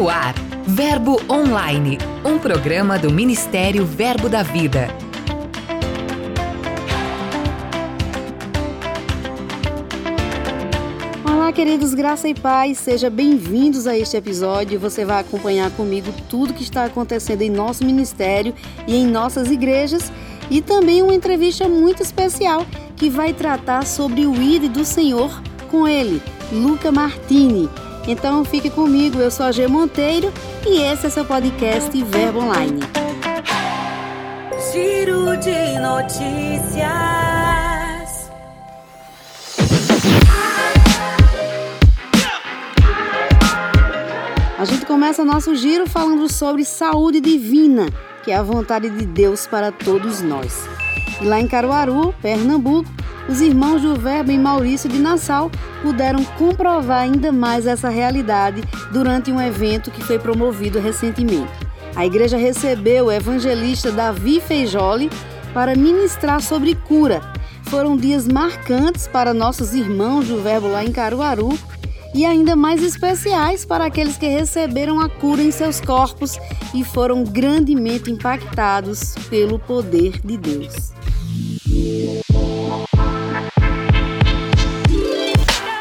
No ar, Verbo Online, um programa do Ministério Verbo da Vida. Olá, queridos, graça e paz, sejam bem-vindos a este episódio. Você vai acompanhar comigo tudo que está acontecendo em nosso ministério e em nossas igrejas e também uma entrevista muito especial que vai tratar sobre o ID do Senhor com ele, Luca Martini. Então fique comigo, eu sou a G Monteiro e esse é seu podcast Verbo Online. Giro de notícias. A gente começa nosso giro falando sobre saúde divina, que é a vontade de Deus para todos nós. E lá em Caruaru, Pernambuco, os irmãos do Verbo em Maurício de Nassau puderam comprovar ainda mais essa realidade durante um evento que foi promovido recentemente. A igreja recebeu o evangelista Davi Feijoli para ministrar sobre cura. Foram dias marcantes para nossos irmãos do Verbo lá em Caruaru e ainda mais especiais para aqueles que receberam a cura em seus corpos e foram grandemente impactados pelo poder de Deus.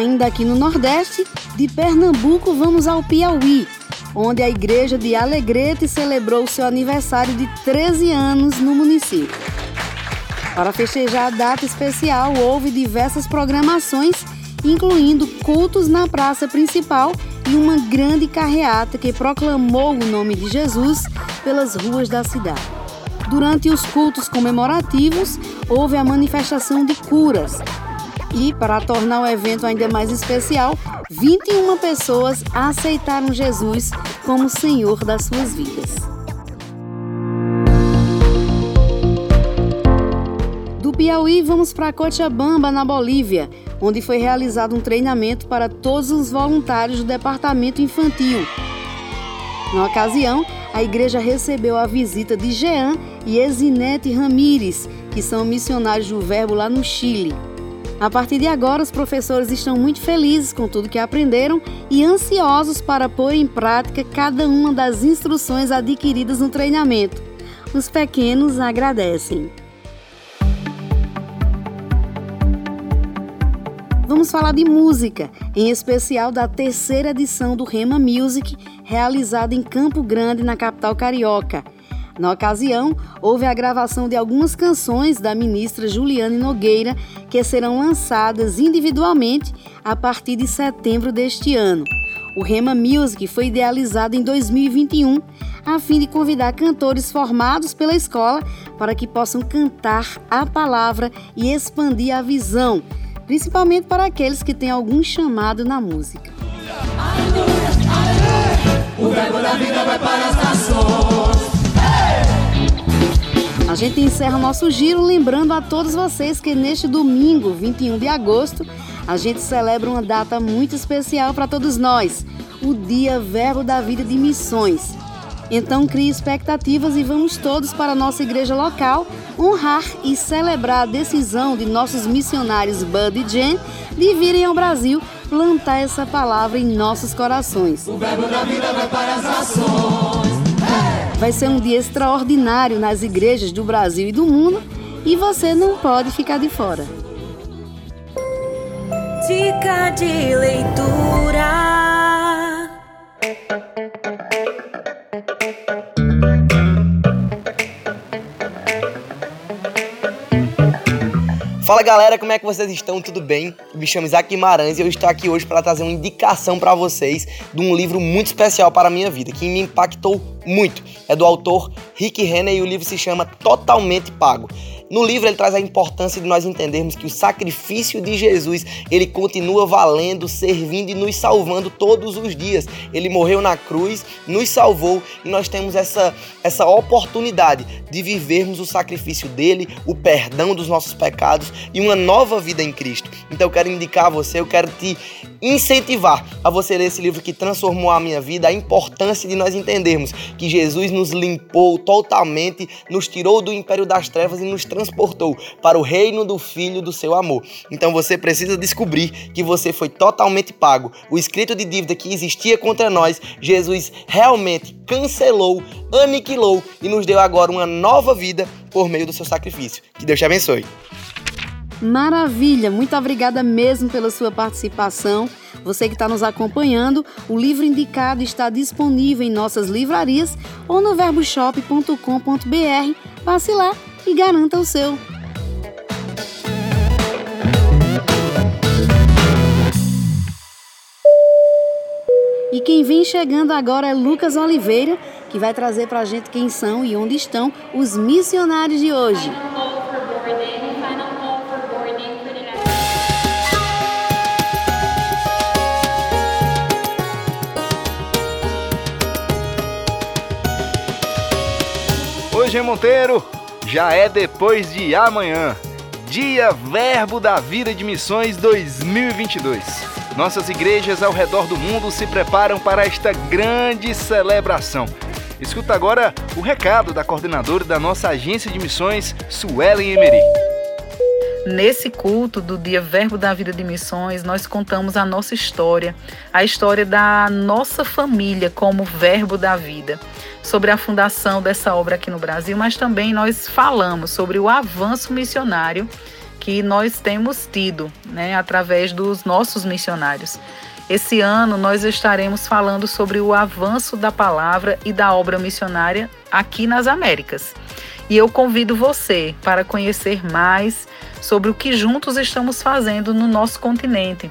Ainda aqui no Nordeste, de Pernambuco vamos ao Piauí, onde a igreja de Alegrete celebrou seu aniversário de 13 anos no município. Para festejar a data especial, houve diversas programações, incluindo cultos na praça principal e uma grande carreata que proclamou o nome de Jesus pelas ruas da cidade. Durante os cultos comemorativos, houve a manifestação de curas, e, para tornar o evento ainda mais especial, 21 pessoas aceitaram Jesus como Senhor das suas vidas. Do Piauí, vamos para Cochabamba, na Bolívia, onde foi realizado um treinamento para todos os voluntários do Departamento Infantil. Na ocasião, a igreja recebeu a visita de Jean e Ezinete Ramires, que são missionários do Verbo lá no Chile. A partir de agora, os professores estão muito felizes com tudo que aprenderam e ansiosos para pôr em prática cada uma das instruções adquiridas no treinamento. Os pequenos agradecem. Vamos falar de música, em especial da terceira edição do Rema Music, realizada em Campo Grande, na capital carioca. Na ocasião, houve a gravação de algumas canções da ministra Juliane Nogueira, que serão lançadas individualmente a partir de setembro deste ano. O Rema Music foi idealizado em 2021 a fim de convidar cantores formados pela escola para que possam cantar a palavra e expandir a visão, principalmente para aqueles que têm algum chamado na música. Aleluia, aleluia. O verbo da vida vai para as nações. A gente encerra nosso giro lembrando a todos vocês que neste domingo, 21 de agosto, a gente celebra uma data muito especial para todos nós, o Dia Verbo da Vida de Missões. Então crie expectativas e vamos todos para a nossa igreja local honrar e celebrar a decisão de nossos missionários Bud e Jen de virem ao Brasil plantar essa palavra em nossos corações. O verbo da vida vai para as ações. Vai ser um dia extraordinário nas igrejas do Brasil e do mundo e você não pode ficar de fora. Dica de leitura. Fala galera, como é que vocês estão? Tudo bem? Me chamo Isaac Guimarães e eu estou aqui hoje para trazer uma indicação para vocês de um livro muito especial para a minha vida, que me impactou muito. É do autor Rick Renner e o livro se chama Totalmente Pago. No livro ele traz a importância de nós entendermos que o sacrifício de Jesus, ele continua valendo, servindo e nos salvando todos os dias. Ele morreu na cruz, nos salvou e nós temos essa essa oportunidade de vivermos o sacrifício dele, o perdão dos nossos pecados e uma nova vida em Cristo. Então eu quero indicar a você, eu quero te incentivar a você ler esse livro que transformou a minha vida, a importância de nós entendermos que Jesus nos limpou totalmente, nos tirou do império das trevas e nos transportou para o reino do Filho do seu amor. Então você precisa descobrir que você foi totalmente pago. O escrito de dívida que existia contra nós, Jesus realmente cancelou, aniquilou e nos deu agora uma nova vida por meio do seu sacrifício. Que Deus te abençoe. Maravilha, muito obrigada mesmo pela sua participação. Você que está nos acompanhando, o livro indicado está disponível em nossas livrarias ou no verboshop.com.br. Passe lá e garanta o seu. E quem vem chegando agora é Lucas Oliveira, que vai trazer para a gente quem são e onde estão os missionários de hoje. Em Monteiro já é depois de amanhã, Dia Verbo da Vida de Missões 2022. Nossas igrejas ao redor do mundo se preparam para esta grande celebração. Escuta agora o recado da coordenadora da nossa agência de missões, Suelen Emery. Nesse culto do Dia Verbo da Vida de Missões, nós contamos a nossa história, a história da nossa família como Verbo da Vida, sobre a fundação dessa obra aqui no Brasil, mas também nós falamos sobre o avanço missionário que nós temos tido, né, através dos nossos missionários. Esse ano nós estaremos falando sobre o avanço da palavra e da obra missionária aqui nas Américas. E eu convido você para conhecer mais sobre o que juntos estamos fazendo no nosso continente,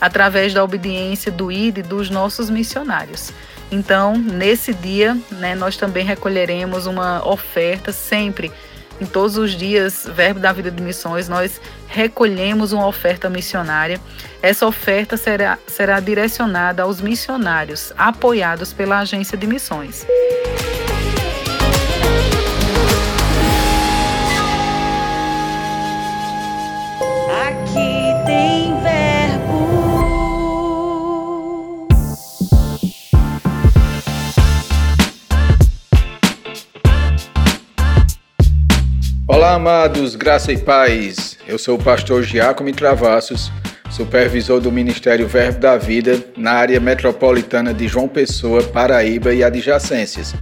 através da obediência do ID dos nossos missionários. Então, nesse dia, né, nós também recolheremos uma oferta sempre. Em todos os dias, Verbo da Vida de Missões, nós recolhemos uma oferta missionária. Essa oferta será, será direcionada aos missionários apoiados pela Agência de Missões. Olá, amados, graça e paz. Eu sou o pastor Giacomo Travassos, supervisor do Ministério Verbo da Vida na área metropolitana de João Pessoa, Paraíba e adjacências.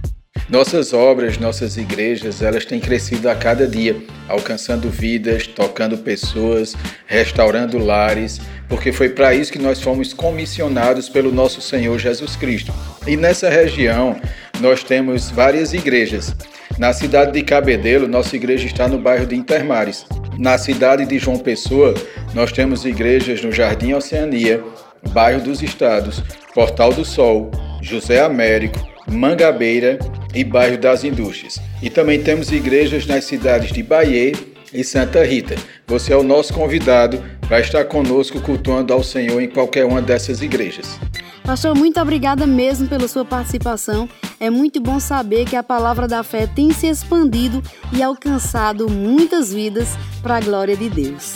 Nossas obras, nossas igrejas, elas têm crescido a cada dia, alcançando vidas, tocando pessoas, restaurando lares, porque foi para isso que nós fomos comissionados pelo nosso Senhor Jesus Cristo. E nessa região, nós temos várias igrejas. Na cidade de Cabedelo, nossa igreja está no bairro de Intermares. Na cidade de João Pessoa, nós temos igrejas no Jardim Oceania, Bairro dos Estados, Portal do Sol, José Américo, Mangabeira e Bairro das Indústrias. E também temos igrejas nas cidades de Bahia e Santa Rita. Você é o nosso convidado para estar conosco cultuando ao Senhor em qualquer uma dessas igrejas. Pastor, muito obrigada mesmo pela sua participação. É muito bom saber que a palavra da fé tem se expandido e alcançado muitas vidas para a glória de Deus.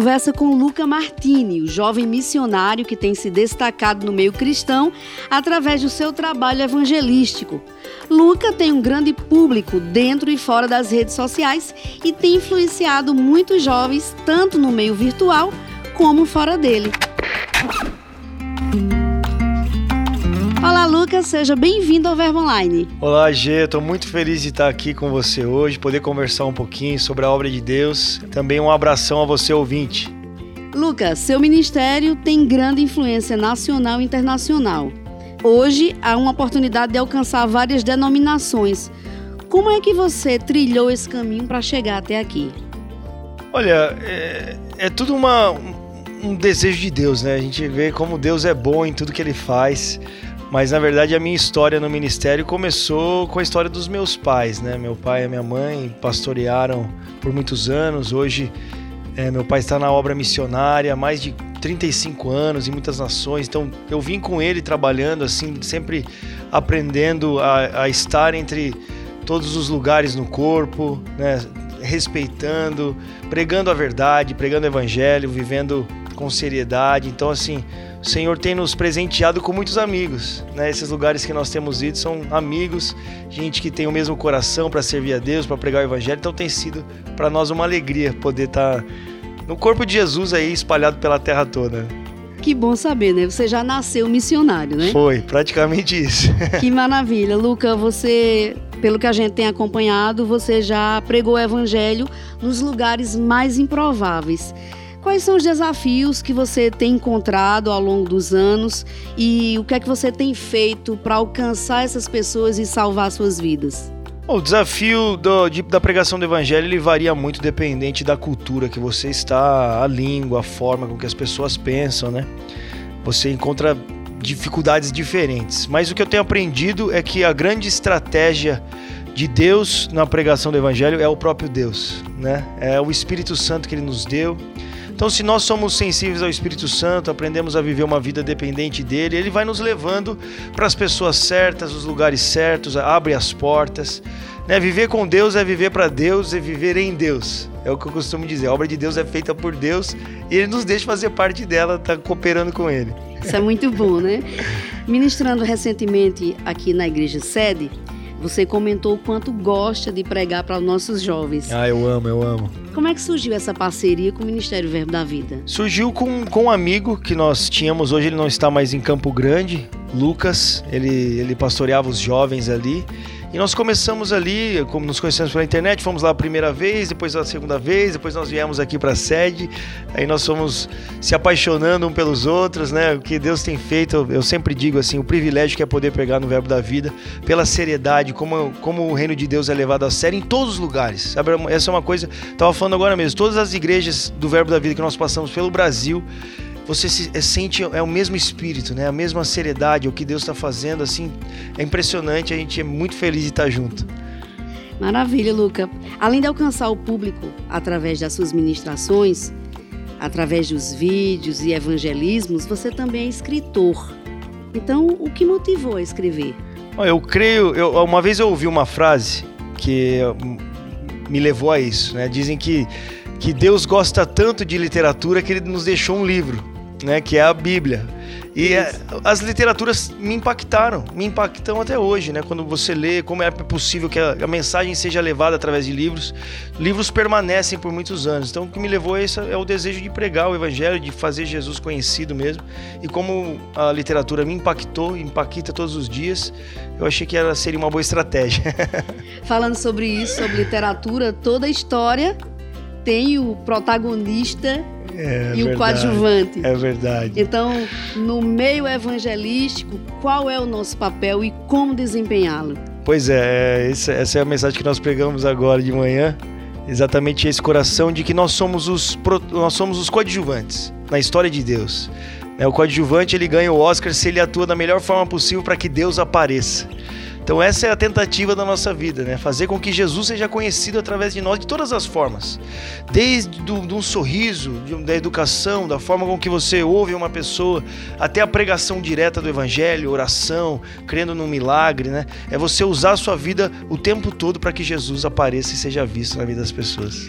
Conversa com Luca Martini, o jovem missionário que tem se destacado no meio cristão através do seu trabalho evangelístico. Luca tem um grande público dentro e fora das redes sociais e tem influenciado muitos jovens, tanto no meio virtual como fora dele. Olá, Lucas, seja bem-vindo ao Verbo Online. Olá, Gê, estou muito feliz de estar aqui com você hoje, poder conversar um pouquinho sobre a obra de Deus. Também um abração a você, ouvinte. Lucas, seu ministério tem grande influência nacional e internacional. Hoje há uma oportunidade de alcançar várias denominações. Como é que você trilhou esse caminho para chegar até aqui? Olha, é, é tudo uma, um desejo de Deus, né? A gente vê como Deus é bom em tudo que ele faz. Mas na verdade a minha história no ministério começou com a história dos meus pais, né? Meu pai e minha mãe pastorearam por muitos anos. Hoje é, meu pai está na obra missionária há mais de 35 anos em muitas nações, então eu vim com ele trabalhando assim, sempre aprendendo a, a estar entre todos os lugares no corpo, né? respeitando, pregando a verdade, pregando o evangelho, vivendo com seriedade. Então, assim, o Senhor tem nos presenteado com muitos amigos. Né? Esses lugares que nós temos ido são amigos, gente que tem o mesmo coração para servir a Deus, para pregar o evangelho. Então, tem sido para nós uma alegria poder estar tá no corpo de Jesus aí espalhado pela terra toda. Que bom saber, né? Você já nasceu missionário, né? Foi, praticamente isso. que maravilha. Luca, você, pelo que a gente tem acompanhado, você já pregou o evangelho nos lugares mais improváveis. Quais são os desafios que você tem encontrado ao longo dos anos e o que é que você tem feito para alcançar essas pessoas e salvar suas vidas? O desafio do, de, da pregação do evangelho ele varia muito dependente da cultura que você está, a língua, a forma com que as pessoas pensam, né? Você encontra dificuldades diferentes. Mas o que eu tenho aprendido é que a grande estratégia de Deus na pregação do evangelho é o próprio Deus, né? É o Espírito Santo que ele nos deu. Então, se nós somos sensíveis ao Espírito Santo, aprendemos a viver uma vida dependente dele, ele vai nos levando para as pessoas certas, os lugares certos, abre as portas. Né? Viver com Deus é viver para Deus, é viver em Deus. É o que eu costumo dizer. A obra de Deus é feita por Deus e ele nos deixa fazer parte dela, tá cooperando com ele. Isso é muito bom, né? Ministrando recentemente aqui na igreja sede, você comentou o quanto gosta de pregar para os nossos jovens. Ah, eu amo, eu amo. Como é que surgiu essa parceria com o Ministério Verbo da Vida? Surgiu com, com um amigo que nós tínhamos, hoje ele não está mais em Campo Grande, Lucas, ele, ele pastoreava os jovens ali. E nós começamos ali, como nos conhecemos pela internet, fomos lá a primeira vez, depois a segunda vez, depois nós viemos aqui para a sede. Aí nós fomos se apaixonando um pelos outros, né? O que Deus tem feito, eu sempre digo assim, o privilégio que é poder pregar no verbo da vida, pela seriedade, como, como o reino de Deus é levado a sério em todos os lugares. Sabe? Essa é uma coisa, estava falando agora mesmo, todas as igrejas do verbo da vida que nós passamos pelo Brasil, você se, é, sente é o mesmo espírito, né? A mesma seriedade, o que Deus está fazendo, assim, é impressionante. A gente é muito feliz de estar junto. Maravilha, Luca. Além de alcançar o público através das suas ministrações, através dos vídeos e evangelismos, você também é escritor. Então, o que motivou a escrever? Eu creio, eu, uma vez eu ouvi uma frase que me levou a isso, né? Dizem que que Deus gosta tanto de literatura que ele nos deixou um livro né, que é a Bíblia. E é, as literaturas me impactaram, me impactam até hoje, né? Quando você lê, como é possível que a, a, mensagem seja levada através de livros. Livros permanecem por muitos anos. Então, o que me levou a isso é o desejo de pregar o evangelho, de fazer Jesus conhecido mesmo. E como a literatura me impactou, impacta todos os dias, eu achei que ela seria uma boa estratégia. Falando sobre isso, sobre literatura, toda a história tem o protagonista é, e verdade, o coadjuvante. É verdade. Então, no meio evangelístico, qual é o nosso papel e como desempenhá-lo? Pois é, é essa é a mensagem que nós pregamos agora de manhã. Exatamente esse coração de que nós somos os, nós somos os coadjuvantes na história de Deus. É, o coadjuvante ele ganha o Oscar se ele atua da melhor forma possível para que Deus apareça. Então essa é a tentativa da nossa vida, né? Fazer com que Jesus seja conhecido através de nós de todas as formas. Desde do, um sorriso, de, da educação, da forma com que você ouve uma pessoa, até a pregação direta do evangelho, oração, crendo num milagre, né? É você usar a sua vida o tempo todo para que Jesus apareça e seja visto na vida das pessoas.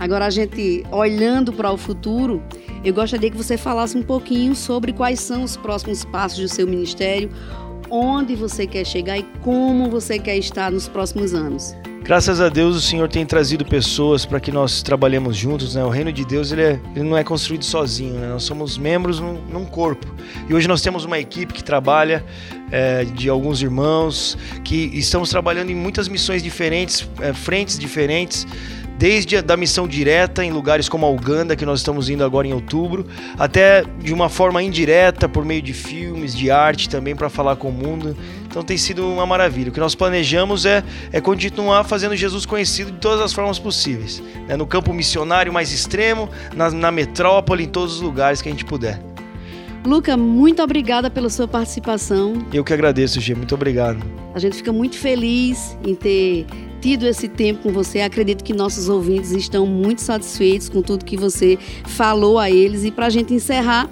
Agora a gente olhando para o futuro, eu gostaria que você falasse um pouquinho sobre quais são os próximos passos do seu ministério, onde você quer chegar e como você quer estar nos próximos anos. Graças a Deus o Senhor tem trazido pessoas para que nós trabalhemos juntos. Né? O reino de Deus ele, é, ele não é construído sozinho. Né? Nós somos membros num, num, corpo. E hoje nós temos uma equipe que trabalha é, de alguns irmãos que estamos trabalhando em muitas missões diferentes, é, frentes diferentes desde a da missão direta em lugares como a Uganda, que nós estamos indo agora em outubro, até de uma forma indireta por meio de filmes, de arte também para falar com o mundo. Então tem sido uma maravilha. O que nós planejamos é, é continuar fazendo Jesus conhecido de todas as formas possíveis. Né? No campo missionário mais extremo, na, na metrópole, em todos os lugares que a gente puder. Luca, muito obrigada pela sua participação. Eu que agradeço, Gê. Muito obrigado. A gente fica muito feliz em ter tido esse tempo com você. Acredito que nossos ouvintes estão muito satisfeitos com tudo que você falou a eles. E para a gente encerrar,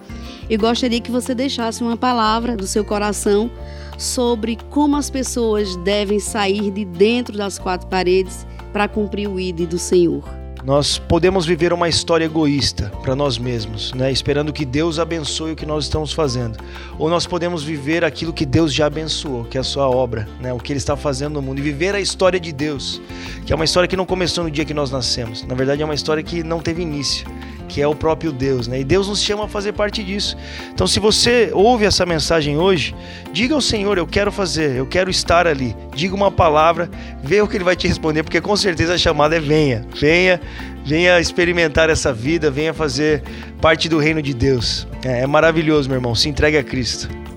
eu gostaria que você deixasse uma palavra do seu coração sobre como as pessoas devem sair de dentro das quatro paredes para cumprir o ID do Senhor. Nós podemos viver uma história egoísta para nós mesmos, né? esperando que Deus abençoe o que nós estamos fazendo. Ou nós podemos viver aquilo que Deus já abençoou, que é a sua obra, né? o que Ele está fazendo no mundo. E viver a história de Deus, que é uma história que não começou no dia que nós nascemos. Na verdade, é uma história que não teve início que é o próprio Deus, né? E Deus nos chama a fazer parte disso. Então, se você ouve essa mensagem hoje, diga ao Senhor: Eu quero fazer, eu quero estar ali. Diga uma palavra, vê o que Ele vai te responder, porque com certeza a chamada é: venha, venha, venha experimentar essa vida, venha fazer parte do reino de Deus. É, é maravilhoso, meu irmão. Se entregue a Cristo.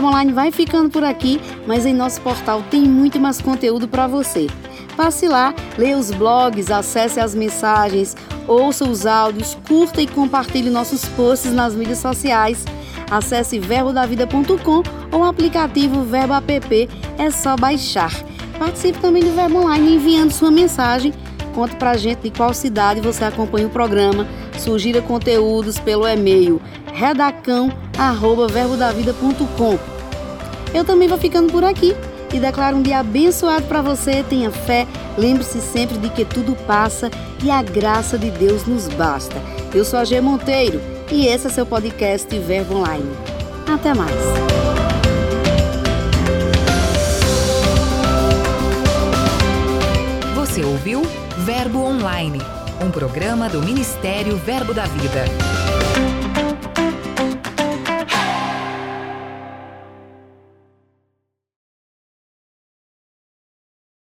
Verbo Online vai ficando por aqui, mas em nosso portal tem muito mais conteúdo para você. Passe lá, leia os blogs, acesse as mensagens, ouça os áudios, curta e compartilhe nossos posts nas mídias sociais. Acesse verbodavida.com ou o aplicativo Verbo App, é só baixar. Participe também do Verbo Online enviando sua mensagem. Conte pra gente de qual cidade você acompanha o programa. Sugira conteúdos pelo e-mail redacão@verbodavida.com. Eu também vou ficando por aqui e declaro um dia abençoado para você. Tenha fé, lembre-se sempre de que tudo passa e a graça de Deus nos basta. Eu sou a G Monteiro e esse é seu podcast Verbo Online. Até mais. Você ouviu Verbo Online, um programa do Ministério Verbo da Vida.